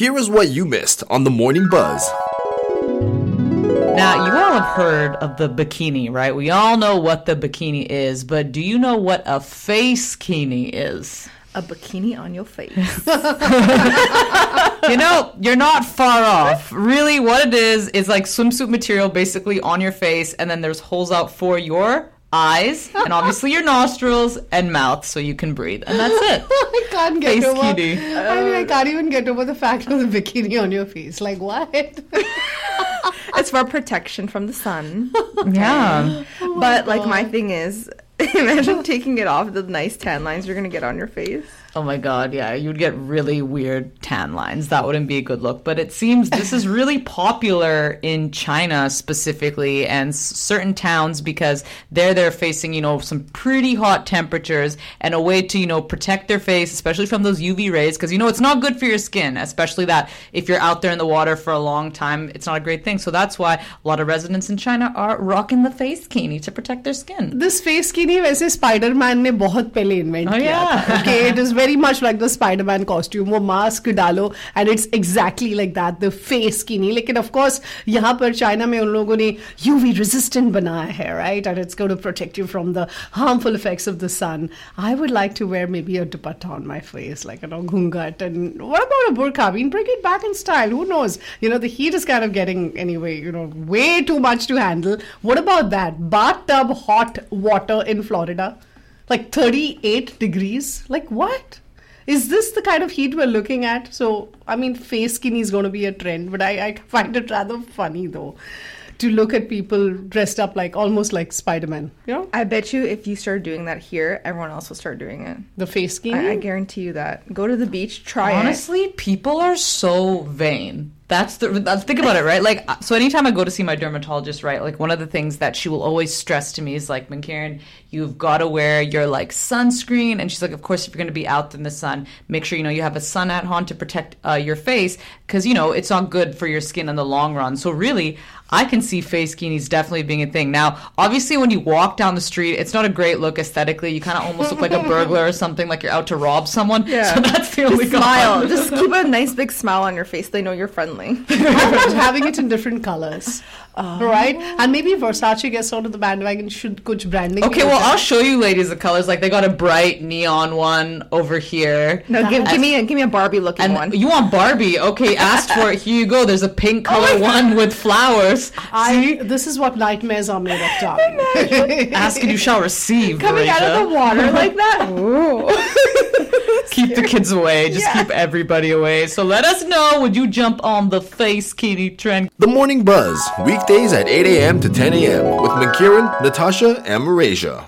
Here is what you missed on the Morning Buzz. Now, you all have heard of the bikini, right? We all know what the bikini is, but do you know what a face kini is? A bikini on your face. you know, you're not far off. Really, what it is is like swimsuit material basically on your face, and then there's holes out for your eyes and obviously your nostrils and mouth so you can breathe and that's it I can't get Face over. kitty. I mean, I can't even get over the fact of the bikini on your face. Like what? it's for protection from the sun. yeah oh but like my thing is, imagine taking it off the nice tan lines you're gonna get on your face. oh my god yeah you'd get really weird tan lines. That wouldn't be a good look but it seems this is really popular in china specifically and certain towns because they're they're facing you know some pretty hot temperatures and a way to you know protect their face especially from those uv rays because you know it's not good for your skin especially that if you're out there in the water for a long time it's not a great thing. So that's why a lot of residents in china are rocking the face kini to protect their skin. This facekini वैसे Spiderman ने बहुत पहले invent Oh, किया yeah. था okay it is very much like the spider-man costume वो mask डालो and it's exactly like that the face skinny लेकिन of course यहाँ पर चाइना में उन लोगों ने UV resistant बनाया है right and it's going to protect you from the harmful effects of the sun I would like to wear maybe a dupatta on my face like you know ghungat and what about a burqa I mean bring it back in style who knows you know the heat is kind of getting anyway you know way too much to handle what about that bathtub hot water in Florida like 38 degrees like what is this the kind of heat we're looking at so i mean facekini is going to be a trend but I, I find it rather funny though to look at people dressed up like almost like spider-man you know I bet you if you start doing that here, everyone else will start doing it. the facekini I, I guarantee you that. Go to the beach, try it. Honestly, people are so vain. That's the that's think about it, right? Like so anytime I go to see my dermatologist, right? Like one of the things that she will always stress to me is like, Karen, you've got to wear your like sunscreen and she's like, of course if you're going to be out in the sun, make sure you know you have a sun hat on to protect uh, your face cuz you know, it's not good for your skin in the long run. So really, I can see facekinis definitely being a thing. Now, obviously when you walk down the street, it's not a great look aesthetically. You kind of almost look like a burglar or something like you're out to rob someone. Yeah. So that's the only smile. Just keep a nice big smile on your face. They know you're friendly. having it in different colors um, right and maybe versace gets onto the bandwagon should kuch branding Okay, well, I'll show you ladies the colors. Like they got a bright neon one over here. No, give, give me a give me a Barbie looking And one. you want Barbie? Okay, asked for it. Here you go. There's a pink oh color one with flowers. I, this is what nightmares are made of darling Ask and you shall receive. Coming out of the water like that. Ooh. keep the kids away. Just keep everybody away. So let us know. Would you jump on the face kitty trend? The Morning Buzz, weekdays at 8 a.m. to 10 a.m. with Mankiran, Natasha, and Malaysia.